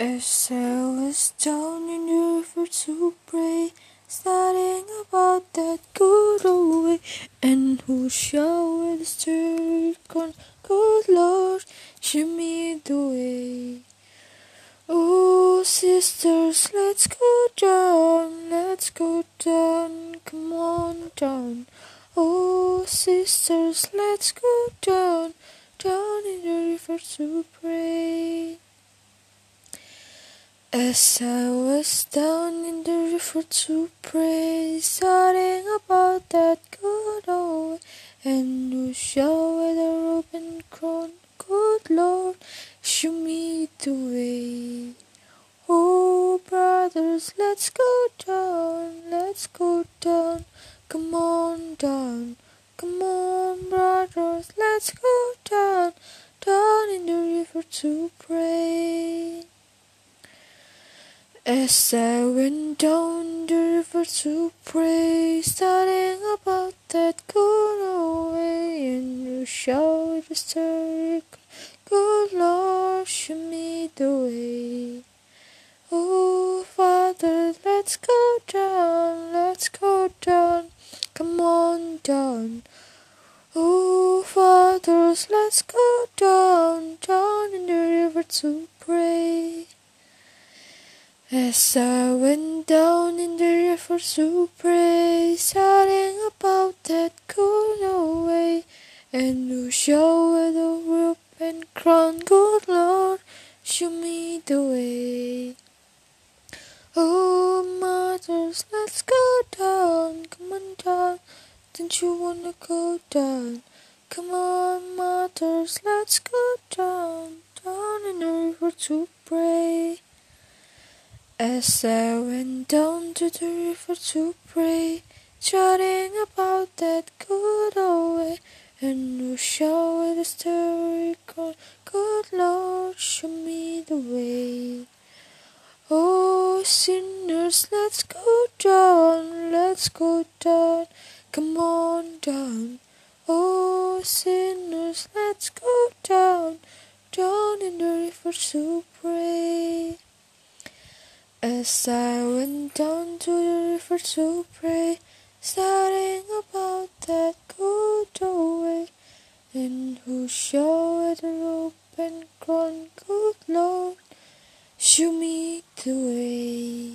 As I was down in the river to pray, studying about that good old way, and who shall the stirred corn, good Lord, show me the way. Oh, sisters, let's go down, let's go down, come on down. Oh, sisters, let's go down, down in the river to pray. As I was down in the river to pray, studying about that good old and who shall wear the open crown, good Lord, show me the way. Oh, brothers, let's go down, let's go down, come on down, come on, brothers, let's go down, down in the river to pray. As I went down the river to pray, studying about that good old way, and you showed the story, good Lord, show me the way. Oh, Father, let's go down, let's go down, come on down. Oh, fathers, let's go down, down in the river to pray. As I went down in the river to pray, studying about that good old way, and who wear the robe and crown, good Lord, show me the way. Oh, mothers, let's go down, come on down, don't you wanna go down? Come on, mothers, let's go down, down in the river to pray. As I went down to the river to pray, chatting about that good old way, and who shall wear the story called Good Lord, show me the way. Oh, sinners, let's go down, let's go down, come on down. Oh, sinners, let's go down, down in the river to pray. As I went down to the river to pray, shouting about that good old way, and who showed the rope and crown, good Lord, show me the way.